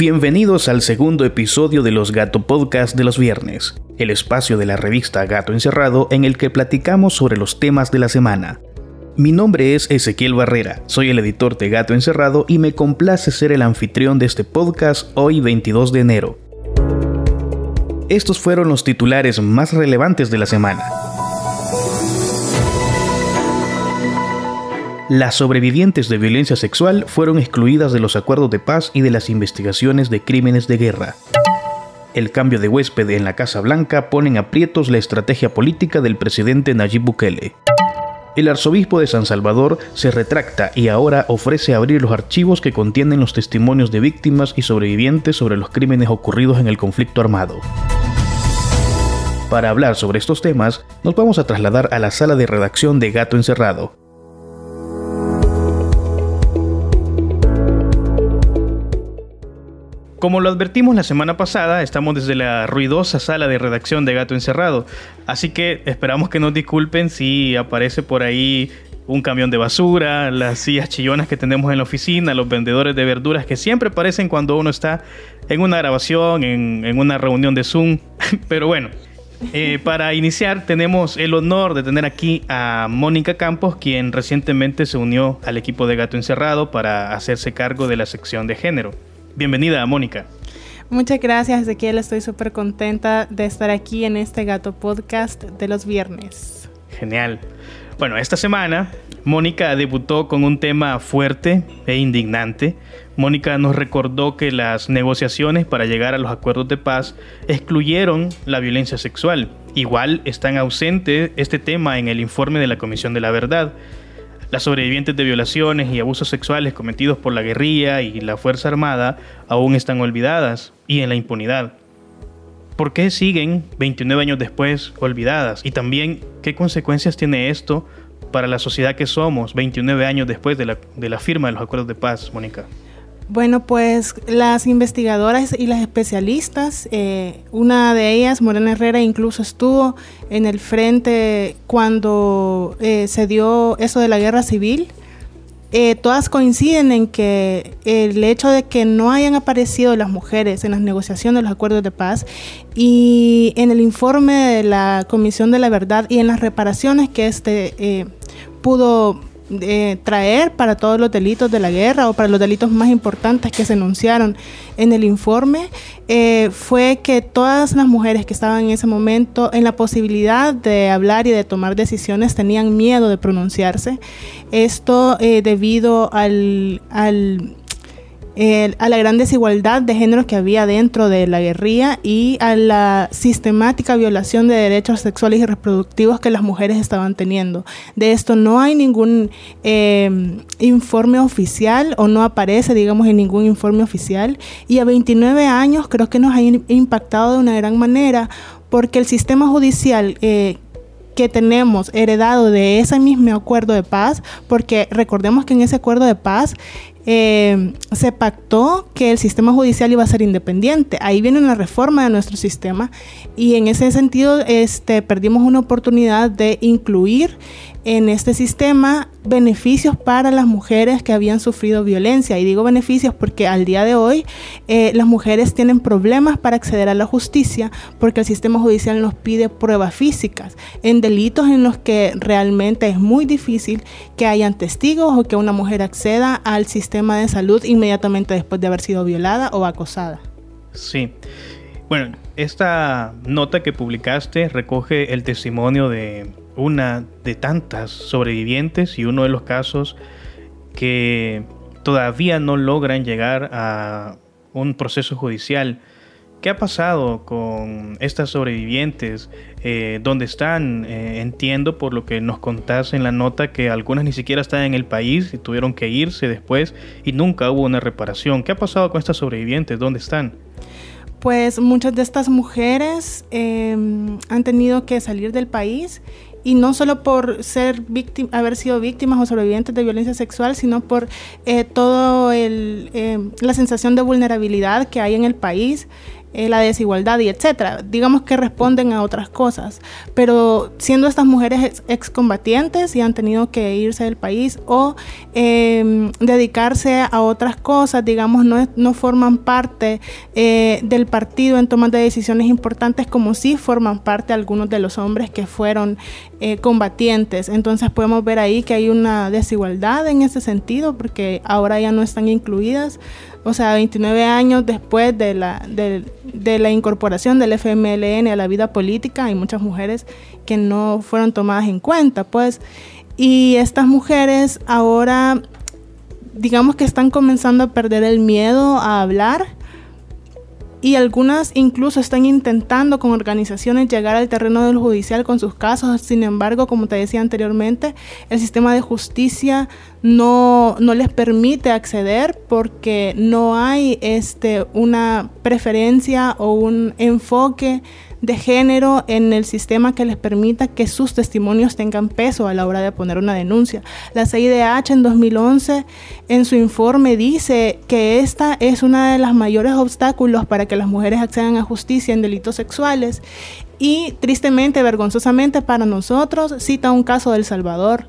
Bienvenidos al segundo episodio de los Gato Podcast de los viernes, el espacio de la revista Gato Encerrado en el que platicamos sobre los temas de la semana. Mi nombre es Ezequiel Barrera, soy el editor de Gato Encerrado y me complace ser el anfitrión de este podcast hoy 22 de enero. Estos fueron los titulares más relevantes de la semana. Las sobrevivientes de violencia sexual fueron excluidas de los acuerdos de paz y de las investigaciones de crímenes de guerra. El cambio de huésped en la Casa Blanca pone en aprietos la estrategia política del presidente Nayib Bukele. El arzobispo de San Salvador se retracta y ahora ofrece abrir los archivos que contienen los testimonios de víctimas y sobrevivientes sobre los crímenes ocurridos en el conflicto armado. Para hablar sobre estos temas, nos vamos a trasladar a la sala de redacción de Gato Encerrado, Como lo advertimos la semana pasada, estamos desde la ruidosa sala de redacción de Gato Encerrado, así que esperamos que nos disculpen si aparece por ahí un camión de basura, las sillas chillonas que tenemos en la oficina, los vendedores de verduras que siempre aparecen cuando uno está en una grabación, en, una reunión de Zoom. Pero bueno, eh, para iniciar tenemos el honor de tener aquí a Mónica Campos, quien recientemente se unió al equipo de Gato Encerrado para hacerse cargo de la sección de género. Bienvenida, Mónica. Muchas gracias, Ezequiel. Estoy súper contenta de estar aquí en este Gato Podcast de los viernes. Genial. Bueno, esta semana Mónica debutó con un tema fuerte e indignante. Mónica nos recordó que las negociaciones para llegar a los acuerdos de paz excluyeron la violencia sexual. Igual están ausente este tema en el informe de la Comisión de la Verdad. Las sobrevivientes de violaciones y abusos sexuales cometidos por la guerrilla y la Fuerza Armada aún están olvidadas y en la impunidad. ¿Por qué siguen 29 años después olvidadas? Y también, ¿qué consecuencias tiene esto para la sociedad que somos 29 años después de la, de la firma de los acuerdos de paz, Mónica? Bueno, pues las investigadoras y las especialistas, eh, una de ellas, Morena Herrera, incluso estuvo en el frente cuando eh, se dio eso de la guerra civil. Eh, todas coinciden en que el hecho de que no hayan aparecido las mujeres en las negociaciones de los acuerdos de paz y en el informe de la Comisión de la Verdad y en las reparaciones que este pudo traer para todos los delitos de la guerra o para los delitos más importantes que se enunciaron en el informe eh, fue que todas las mujeres que estaban en ese momento en la posibilidad de hablar y de tomar decisiones tenían miedo de pronunciarse. Esto eh, debido al, al a la gran desigualdad de género que había dentro de la guerrilla y a la sistemática violación de derechos sexuales y reproductivos que las mujeres estaban teniendo. De esto no hay ningún em, informe oficial o no aparece, digamos, en ningún informe oficial. Y a 29 años creo que nos ha impactado de una gran manera porque el sistema judicial eh, que tenemos heredado de ese mismo acuerdo de paz, porque recordemos que en ese acuerdo de paz eh, se pactó que el sistema judicial iba a ser independiente. Ahí viene una reforma de nuestro sistema y en ese sentido este, perdimos una oportunidad de incluir en este sistema beneficios para las mujeres que habían sufrido violencia. Y digo beneficios porque al día de hoy eh, las mujeres tienen problemas para acceder a la justicia porque el sistema judicial nos pide pruebas físicas en delitos en los que realmente es muy difícil que hayan testigos o que una mujer acceda al sistema de salud inmediatamente después de haber sido violada o acosada. Sí. Bueno, esta nota que publicaste recoge el testimonio de una de tantas sobrevivientes y uno de los casos que todavía no logran llegar a un proceso judicial. ¿Qué ha pasado con estas sobrevivientes? Eh, ¿Dónde están? Eh, entiendo por lo que nos contás en la nota que algunas ni siquiera están en el país y tuvieron que irse después y nunca hubo una reparación. ¿Qué ha pasado con estas sobrevivientes? ¿Dónde están? pues muchas de estas mujeres em, han tenido que salir del país y no solo por ser haber sido víctimas o sobrevivientes de violencia sexual, sino por eh, todo em, la sensación de vulnerabilidad que hay en el país. Eh, la desigualdad y etcétera. Digamos que responden a otras cosas, pero siendo estas mujeres excombatientes y han tenido que irse del país o em, dedicarse a otras cosas, digamos, no, no forman parte eh, del partido en tomas de decisiones importantes como sí forman parte algunos de los hombres que fueron eh, combatientes. Entonces podemos ver ahí que hay una desigualdad en ese sentido porque ahora ya no están incluidas o sea, 29 años después de la, de, la incorporación del FMLN a la vida política, hay muchas mujeres que no fueron tomadas en cuenta, pues, y estas mujeres ahora, digamos que están comenzando a perder el miedo a hablar y algunas incluso están intentando con organizaciones llegar al terreno del judicial con sus casos. Sin embargo, como te decía anteriormente, el sistema de justicia no, no les permite acceder porque no hay este, una preferencia o un enfoque de género en el sistema que les permita que sus testimonios tengan peso a la hora de poner una denuncia. La CIDH en 2011 en su informe dice que esta es una de las mayores obstáculos para que las mujeres accedan a justicia en delitos sexuales y tristemente, vergonzosamente para nosotros, cita un caso del Salvador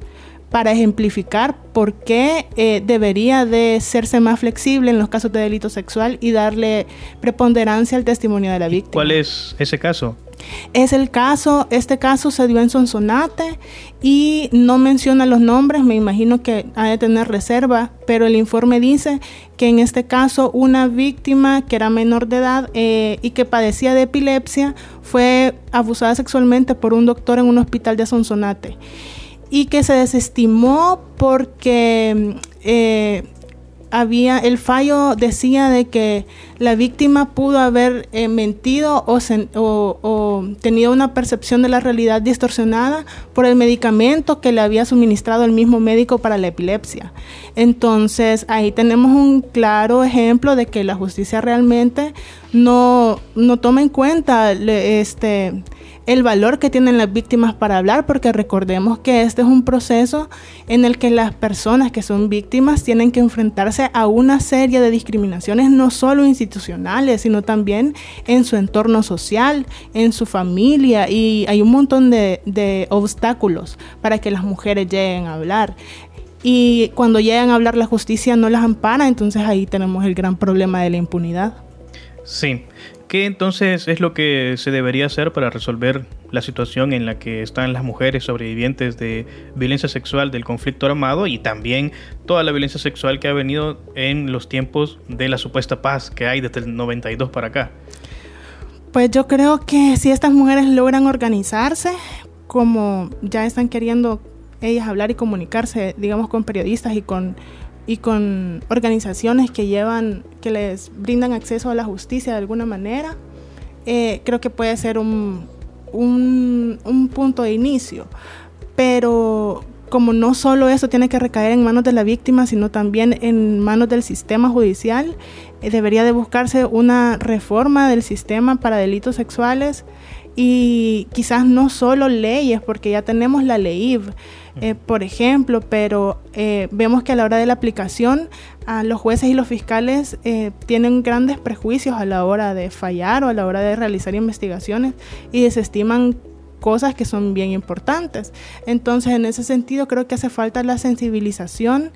para ejemplificar por qué eh, debería de serse más flexible en los casos de delito sexual y darle preponderancia al testimonio de la víctima. ¿Cuál es ese caso? Es el caso, este caso se dio en Sonsonate y no menciona los nombres, me imagino que ha de tener reserva, pero el informe dice que en este caso una víctima que era menor de edad eh, y que padecía de epilepsia fue abusada sexualmente por un doctor en un hospital de Sonsonate y que se desestimó porque eh, había el fallo decía de que la víctima pudo haber eh, mentido o, tenido una percepción de la realidad distorsionada por el medicamento que le había suministrado el mismo médico para la epilepsia. Entonces ahí tenemos un claro ejemplo de que la justicia realmente no, no toma en cuenta este el valor que tienen las víctimas para hablar, porque recordemos que este es un proceso en el que las personas que son víctimas tienen que enfrentarse a una serie de discriminaciones no solo institucionales, sino también en su entorno social, en su familia, y hay un montón de, obstáculos para que las mujeres lleguen a hablar. Y cuando llegan a hablar la justicia no las ampara, entonces ahí tenemos el gran problema de la impunidad. Sí, ¿Qué entonces es lo que se debería hacer para resolver la situación en la que están las mujeres sobrevivientes de violencia sexual del conflicto armado y también toda la violencia sexual que ha venido en los tiempos de la supuesta paz que hay desde el 92 para acá? Pues yo creo que si estas mujeres logran organizarse, como ya están queriendo ellas hablar y comunicarse, digamos, con periodistas y con y con organizaciones que llevan, que les brindan acceso a la justicia de alguna manera, eh, creo que puede ser un, un, punto de inicio. Pero como no solo eso tiene que recaer en manos de la víctima, sino también en manos del sistema judicial, eh, debería de buscarse una reforma del sistema para delitos sexuales y quizás no solo leyes, porque ya tenemos la ley eh, por ejemplo, pero eh, vemos que a la hora de la aplicación a los jueces y los fiscales eh, tienen grandes prejuicios a la hora de fallar o a la hora de realizar investigaciones y desestiman cosas que son bien importantes. Entonces, en ese sentido, creo que hace falta la sensibilización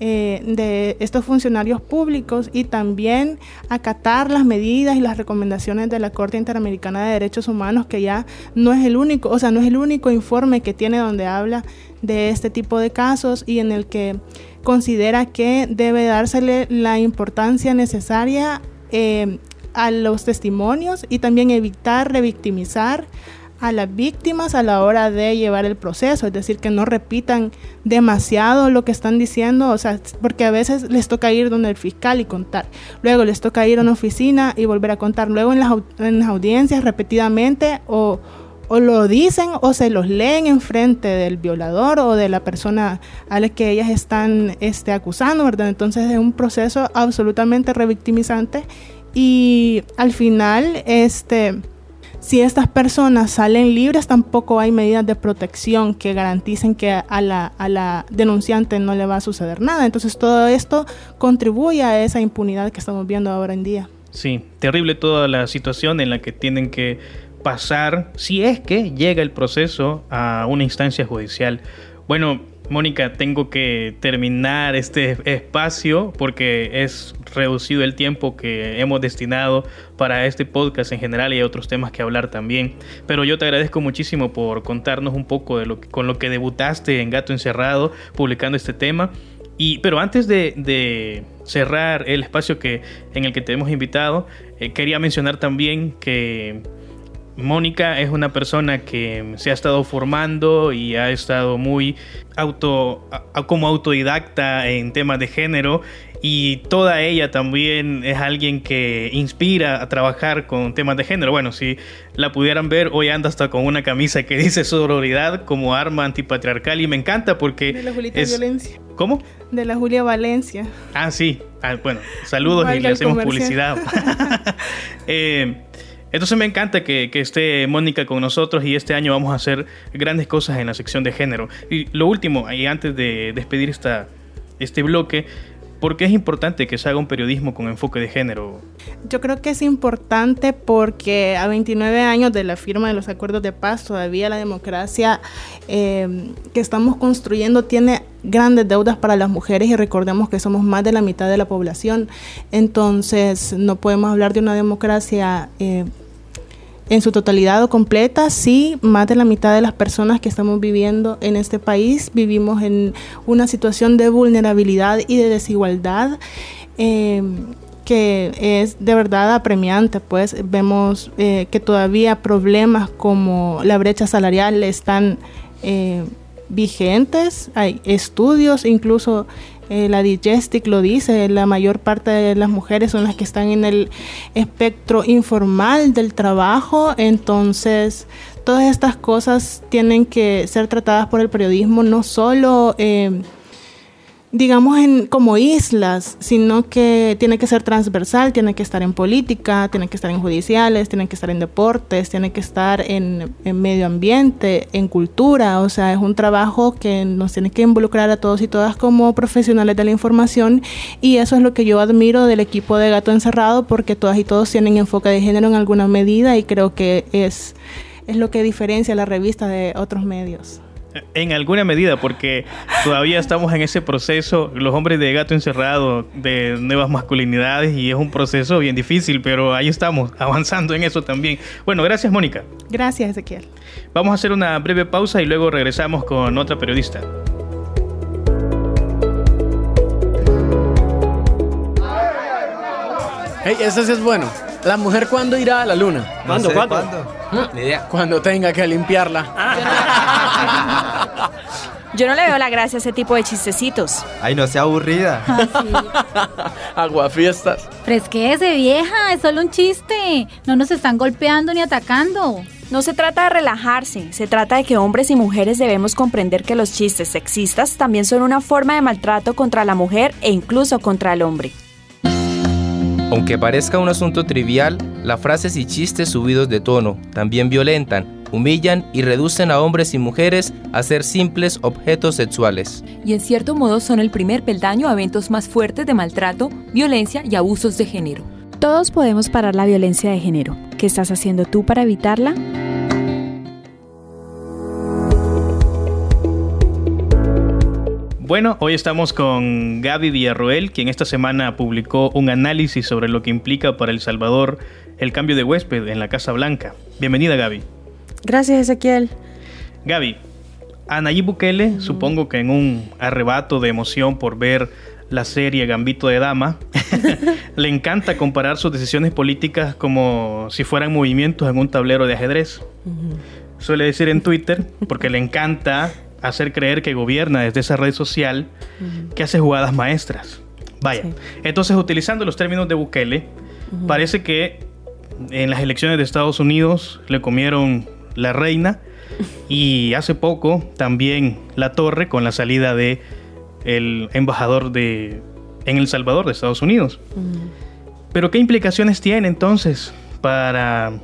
eh, de estos funcionarios públicos y también acatar las medidas y las recomendaciones de la Corte Interamericana de Derechos Humanos, que ya no es el único, o sea, no es el único informe que tiene donde habla de este tipo de casos y en el que considera que debe dársele la importancia necesaria eh, a los testimonios y también evitar revictimizar a las víctimas a la hora de llevar el proceso, es decir, que no repitan demasiado lo que están diciendo, o sea, porque a veces les toca ir donde el fiscal y contar, luego les toca ir a una oficina y volver a contar, luego en las, en las audiencias repetidamente o, o, lo dicen o se los leen en frente del violador o de la persona a la que ellas están este, acusando, ¿verdad? Entonces es un proceso absolutamente revictimizante y al final, este si estas personas salen libres, tampoco hay medidas de protección que garanticen que a la, a la denunciante no le va a suceder nada. Entonces todo esto contribuye a esa impunidad que estamos viendo ahora en día. Sí, terrible toda la situación en la que tienen que pasar si es que llega el proceso a una instancia judicial. Bueno, Mónica, tengo que terminar este espacio porque es reducido el tiempo que hemos destinado para este podcast en general y hay otros temas que hablar también. Pero yo te agradezco muchísimo por contarnos un poco de lo que, con lo que debutaste en Gato Encerrado publicando este tema. Y, pero antes de, cerrar el espacio que, en el que te hemos invitado, eh, quería mencionar también que Mónica es una persona que se ha estado formando y ha estado muy auto como autodidacta en temas de género y toda ella también es alguien que inspira a trabajar con temas de género. Bueno, si la pudieran ver, hoy anda hasta con una camisa que dice sororidad como arma antipatriarcal y me encanta porque... De la Julita Valencia. ¿Cómo? De la Julia Valencia. Ah, sí. Ah, bueno, saludos y le hacemos publicidad. eh, entonces me encanta que, esté Mónica con nosotros y este año vamos a hacer grandes cosas en la sección de género. Y lo último, y antes de despedir esta, este bloque, ¿Por qué es importante que se haga un periodismo con enfoque de género? Yo creo que es importante porque a 29 años de la firma de los acuerdos de paz, todavía la democracia eh, que estamos construyendo tiene grandes deudas para las mujeres y recordemos que somos más de la mitad de la población. Entonces no podemos hablar de una democracia eh, en su totalidad o completa, sí, más de la mitad de las personas que estamos viviendo en este país vivimos en una situación de vulnerabilidad y de desigualdad. Em, que es de verdad apremiante, pues vemos eh, que todavía problemas como la brecha salarial están eh, vigentes, hay estudios incluso eh, la Digestic lo dice, la mayor parte de las mujeres son las que están en el espectro informal del trabajo, entonces todas estas cosas tienen que ser tratadas por el periodismo, no solo... Eh, digamos, en, como islas, sino que tiene que ser transversal, tiene que estar en política, tiene que estar en judiciales, tiene que estar en deportes, tiene que estar en, medio ambiente, en cultura, o sea, es un trabajo que nos tiene que involucrar a todos y todas como profesionales de la información y eso es lo que yo admiro del equipo de Gato Encerrado porque todas y todos tienen enfoque de género en alguna medida y creo que es, es lo que diferencia la revista de otros medios. En alguna medida, porque todavía estamos en ese proceso, los hombres de gato encerrado, de nuevas masculinidades, y es un proceso bien difícil, pero ahí estamos, avanzando en eso también. Bueno, gracias Mónica. Gracias Ezequiel. Vamos a hacer una breve pausa y luego regresamos con otra periodista. Hey, ese sí es bueno. ¿La mujer cuándo irá a la luna? ¿Cuándo? ¿Cuándo? Cuando tenga que limpiarla. Yo no le veo la gracia a ese tipo de chistecitos. Ay, no sea aburrida. Aguafiestas. Fresquece, vieja, es solo un chiste. No nos están golpeando ni atacando. No se trata de relajarse, se trata de que hombres y mujeres debemos comprender que los chistes sexistas también son una forma de maltrato contra la mujer e incluso contra el hombre. Aunque parezca un asunto trivial, las frases y chistes subidos de tono también violentan, humillan y reducen a hombres y mujeres a ser simples objetos sexuales. Y en cierto modo son el primer peldaño a eventos más fuertes de maltrato, violencia y abusos de género. Todos podemos parar la violencia de género. ¿Qué estás haciendo tú para evitarla? Bueno, hoy estamos con Gaby Villarroel, quien esta semana publicó un análisis sobre lo que implica para El Salvador el cambio de huésped en la Casa Blanca. Bienvenida, Gaby. Gracias, Ezequiel. Gaby, a Nayib Bukele, supongo que en un arrebato de emoción por ver la serie Gambito de Dama, le encanta comparar sus decisiones políticas como si fueran movimientos en un tablero de ajedrez. Suele decir en Twitter, porque le encanta hacer creer que gobierna desde esa red social que hace jugadas maestras. Vaya, entonces utilizando los términos de Bukele, parece que en las elecciones de Estados Unidos le comieron la reina y hace poco también la torre con la salida de el embajador de en El Salvador de Estados Unidos. Pero ¿qué implicaciones tiene entonces para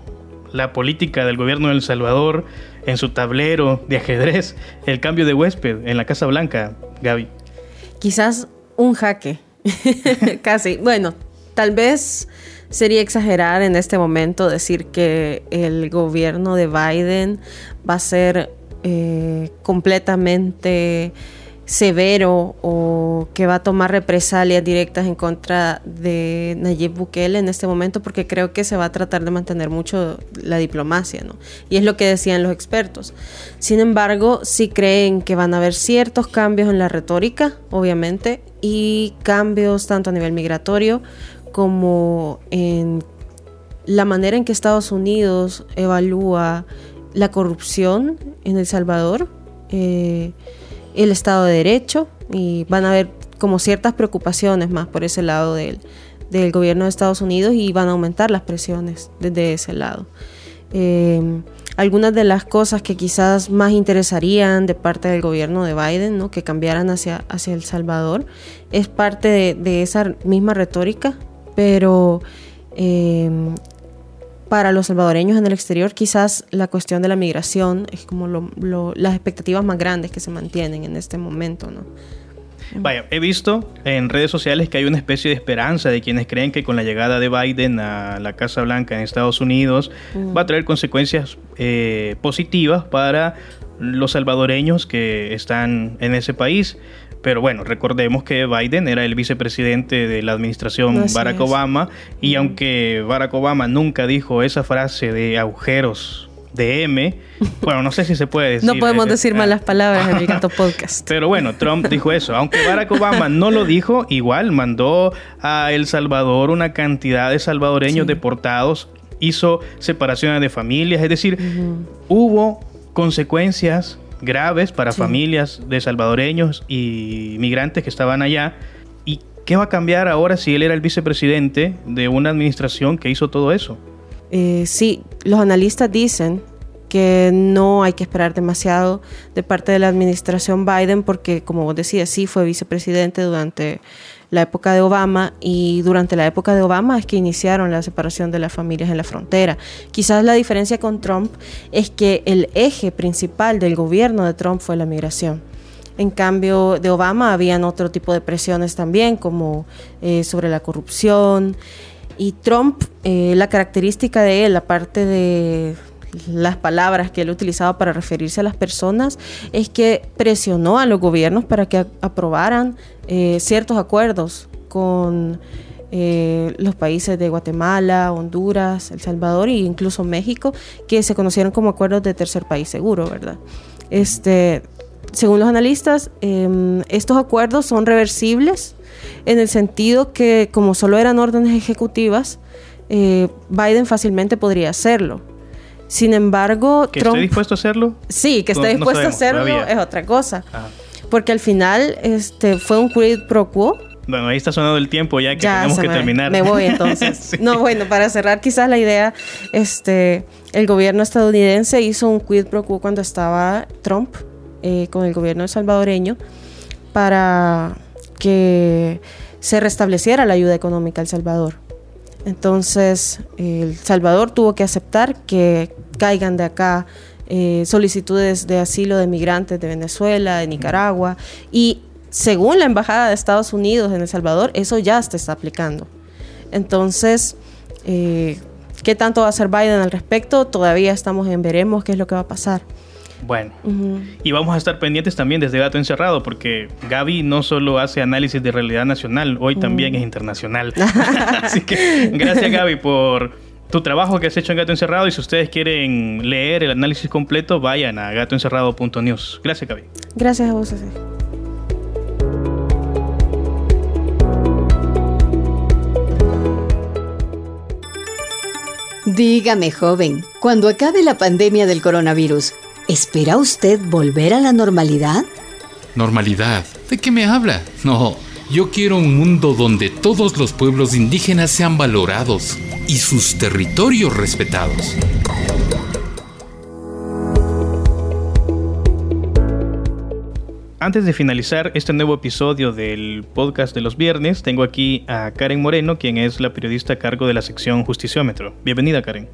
la política del gobierno de El Salvador en su tablero de ajedrez el cambio de huésped en la Casa Blanca, Gaby? Quizás un jaque, casi. Bueno, tal vez sería exagerar en este momento decir que el gobierno de Biden va a ser eh, completamente severo o que va a tomar represalias directas en contra de Nayib Bukele en este momento porque creo que se va a tratar de mantener mucho la diplomacia, ¿no? Y es lo que decían los expertos. Sin embargo, sí creen que van a haber ciertos cambios en la retórica, obviamente, y cambios tanto a nivel migratorio como en la manera en que Estados Unidos evalúa la corrupción en El Salvador. Eh, el Estado de Derecho y van a haber como ciertas preocupaciones más por ese lado del, gobierno de Estados Unidos y van a aumentar las presiones desde ese lado. Eh, algunas de las cosas que quizás más interesarían de parte del gobierno de Biden, ¿no? que cambiaran hacia, hacia El Salvador, es parte de, esa misma retórica, pero eh, para los salvadoreños en el exterior, quizás la cuestión de la migración es como las expectativas más grandes que se mantienen en este momento, ¿no? Vaya, he visto en redes sociales que hay una especie de esperanza de quienes creen que con la llegada de Biden a la Casa Blanca en Estados Unidos va a traer consecuencias eh, positivas para los salvadoreños que están en ese país. Pero bueno, recordemos que Biden era el vicepresidente de la administración Barack Obama y aunque Barack Obama nunca dijo esa frase de agujeros de M, bueno, no sé si se puede decir. no podemos decir malas palabras en el Gato Podcast. Pero bueno, Trump dijo eso. Aunque Barack Obama no lo dijo, igual mandó a El Salvador una cantidad de salvadoreños deportados, hizo separaciones de familias, es decir, hubo consecuencias graves para familias de salvadoreños y migrantes que estaban allá. ¿Y qué va a cambiar ahora si él era el vicepresidente de una administración que hizo todo eso? Eh, sí, los analistas dicen que no hay que esperar demasiado de parte de la administración Biden porque, como vos decías, sí fue vicepresidente durante la época de Obama y durante la época de Obama es que iniciaron la separación de las familias en la frontera. Quizás la diferencia con Trump es que el eje principal del gobierno de Trump fue la migración. En cambio, de Obama habían otro tipo de presiones también, como eh, sobre la corrupción. Y Trump, eh, la característica de él, aparte de las palabras que él utilizaba para referirse a las personas, es que presionó a los gobiernos para que aprobaran eh, ciertos acuerdos con eh, los países de Guatemala, Honduras, El Salvador e incluso México, que se conocieron como acuerdos de tercer país seguro, ¿verdad? Este, según los analistas, em, estos acuerdos son reversibles en el sentido que como solo eran órdenes ejecutivas, eh, Biden fácilmente podría hacerlo. Sin embargo, ¿Que esté dispuesto a hacerlo? Sí, que esté dispuesto a hacerlo es otra cosa. Ah. Porque al final este, fue un quid pro quo. Bueno, ahí está sonando el tiempo ya que tenemos que terminar. Me voy entonces. No, bueno, para cerrar quizás la idea, este, el gobierno estadounidense hizo un quid pro quo cuando estaba Trump eh, con el gobierno salvadoreño para que se restableciera la ayuda económica al Salvador. Entonces, El Salvador tuvo que aceptar que caigan de acá eh, solicitudes de asilo de migrantes de Venezuela, de Nicaragua, y según la Embajada de Estados Unidos en El Salvador, eso ya se está aplicando. Entonces, eh, ¿qué tanto va a hacer Biden al respecto? Todavía estamos en veremos qué es lo que va a pasar. Bueno, y vamos a estar pendientes también desde Gato Encerrado, porque Gaby no solo hace análisis de realidad nacional, hoy también es internacional. Así que gracias Gaby por tu trabajo que has hecho en Gato Encerrado y si ustedes quieren leer el análisis completo, vayan a gatoencerrado.news. Gracias Gaby. Gracias a vos. Dígame, joven, cuando acabe la pandemia del coronavirus, ¿Espera usted volver a la normalidad? ¿Normalidad? ¿De qué me habla? No, yo quiero un mundo donde todos los pueblos indígenas sean valorados y sus territorios respetados. Antes de finalizar este nuevo episodio del podcast de los viernes, tengo aquí a Karen Moreno, quien es la periodista a cargo de la sección Justiciómetro. Bienvenida, Karen.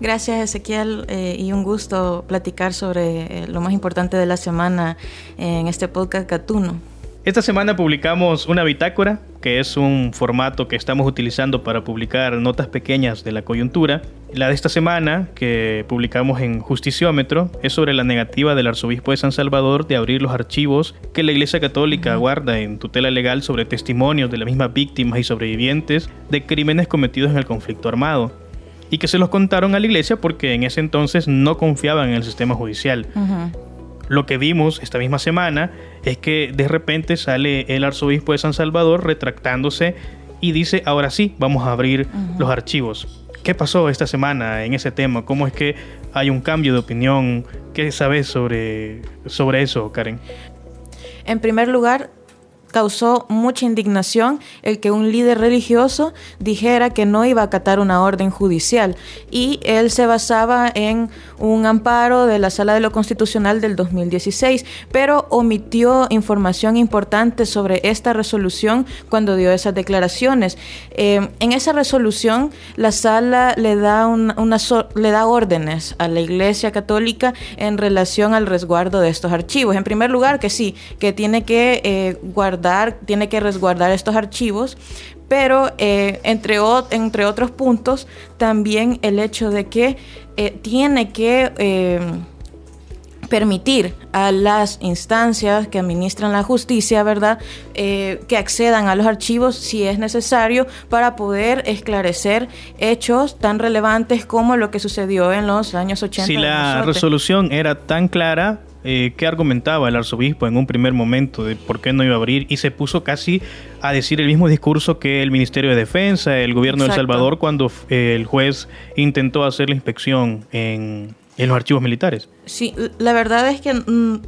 Gracias, Ezequiel, eh, y un gusto platicar sobre eh, lo más importante de la semana en este podcast Gatuno. Esta semana publicamos una bitácora, que es un formato que estamos utilizando para publicar notas pequeñas de la coyuntura. La de esta semana, que publicamos en Justiciómetro, es sobre la negativa del arzobispo de San Salvador de abrir los archivos que la Iglesia Católica guarda en tutela legal sobre testimonios de las mismas víctimas y sobrevivientes de crímenes cometidos en el conflicto armado y que se los contaron a la iglesia porque en ese entonces no confiaban en el sistema judicial. Lo que vimos esta misma semana es que de repente sale el arzobispo de San Salvador retractándose y dice, ahora sí, vamos a abrir los archivos. ¿Qué pasó esta semana en ese tema? ¿Cómo es que hay un cambio de opinión? ¿Qué sabes sobre, sobre eso, Karen? En primer lugar, causó mucha indignación el que un líder religioso dijera que no iba a acatar una orden judicial y él se basaba en un amparo de la Sala de lo Constitucional del 2016, pero omitió información importante sobre esta resolución cuando dio esas declaraciones. Eh, en esa resolución la Sala le da, le da órdenes a la Iglesia Católica en relación al resguardo de estos archivos. En primer lugar, que sí, que tiene que eh, guardar tiene que resguardar estos archivos, pero eh, entre, entre otros puntos, también el hecho de que eh, tiene que eh, permitir a las instancias que administran la justicia, ¿verdad?, que accedan a los archivos si es necesario para poder esclarecer hechos tan relevantes como lo que sucedió en los años 80. Si la resolución era tan clara, eh, qué argumentaba el arzobispo en un primer momento de por qué no iba a abrir y se puso casi a decir el mismo discurso que el Ministerio de Defensa, el gobierno de El Salvador cuando eh, el juez intentó hacer la inspección en, en los archivos militares. Sí, la verdad es que mm,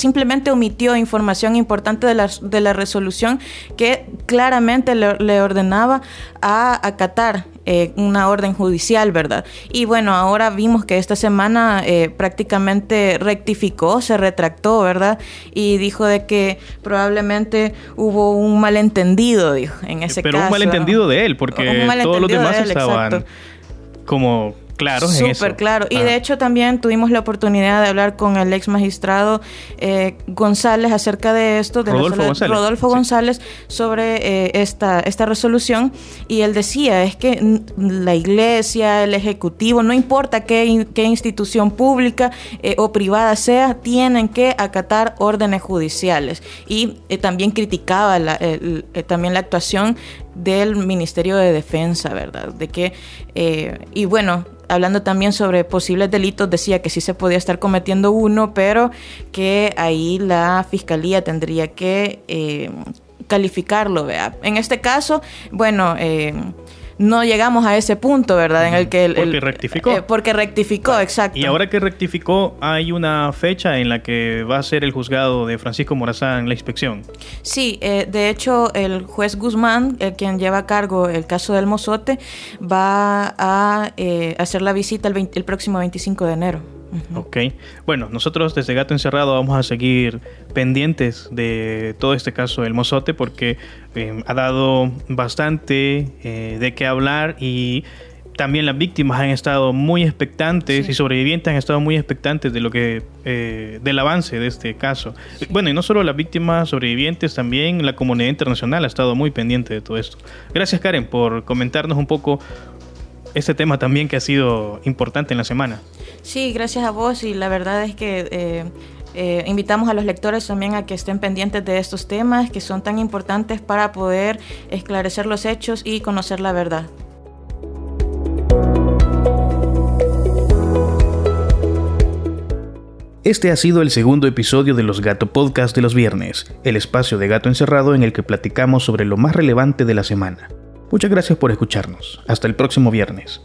simplemente omitió información importante de la, de la resolución que claramente le, ordenaba a acatar eh, una orden judicial, ¿verdad? Y bueno, ahora vimos que esta semana eh, prácticamente rectificó, se retractó, ¿verdad? Y dijo de que probablemente hubo un malentendido, dijo, en ese caso. Pero un malentendido de él, porque todos los demás estaban como claro Súper claro. Y de hecho también tuvimos la oportunidad de hablar con el ex magistrado eh, González acerca de esto, de Rodolfo, González. Rodolfo González, sobre eh, esta, esta resolución. Y él decía, es que la iglesia, el ejecutivo, no importa qué, qué institución pública eh, o privada sea, tienen que acatar órdenes judiciales. Y también criticaba la, también la actuación del Ministerio de Defensa, ¿verdad? De que, y bueno, hablando también sobre posibles delitos, decía que sí se podía estar cometiendo uno, pero que ahí la fiscalía tendría que eh, calificarlo, ¿vea? En este caso, bueno, eh, no llegamos a ese punto, ¿verdad? En el que el, porque rectificó. Eh, porque rectificó, exacto. Y ahora que rectificó, hay una fecha en la que va a ser el juzgado de Francisco Morazán la inspección. Sí, eh, de hecho, el juez Guzmán, el quien lleva a cargo el caso del mozote, va a eh, hacer la visita el, el próximo 25 de enero. Ok. Bueno, nosotros desde Gato Encerrado vamos a seguir pendientes de todo este caso del mozote porque eh, ha dado bastante eh, de qué hablar y también las víctimas han estado muy expectantes y sobrevivientes han estado muy expectantes de lo que eh, del avance de este caso. Bueno, y no solo las víctimas sobrevivientes, también la comunidad internacional ha estado muy pendiente de todo esto. Gracias Karen por comentarnos un poco este tema también que ha sido importante en la semana. Sí, gracias a vos y la verdad es que eh, eh, invitamos a los lectores también a que estén pendientes de estos temas que son tan importantes para poder esclarecer los hechos y conocer la verdad. Este ha sido el segundo episodio de los Gato Podcast de los viernes, el espacio de gato encerrado en el que platicamos sobre lo más relevante de la semana. Muchas gracias por escucharnos. Hasta el próximo viernes.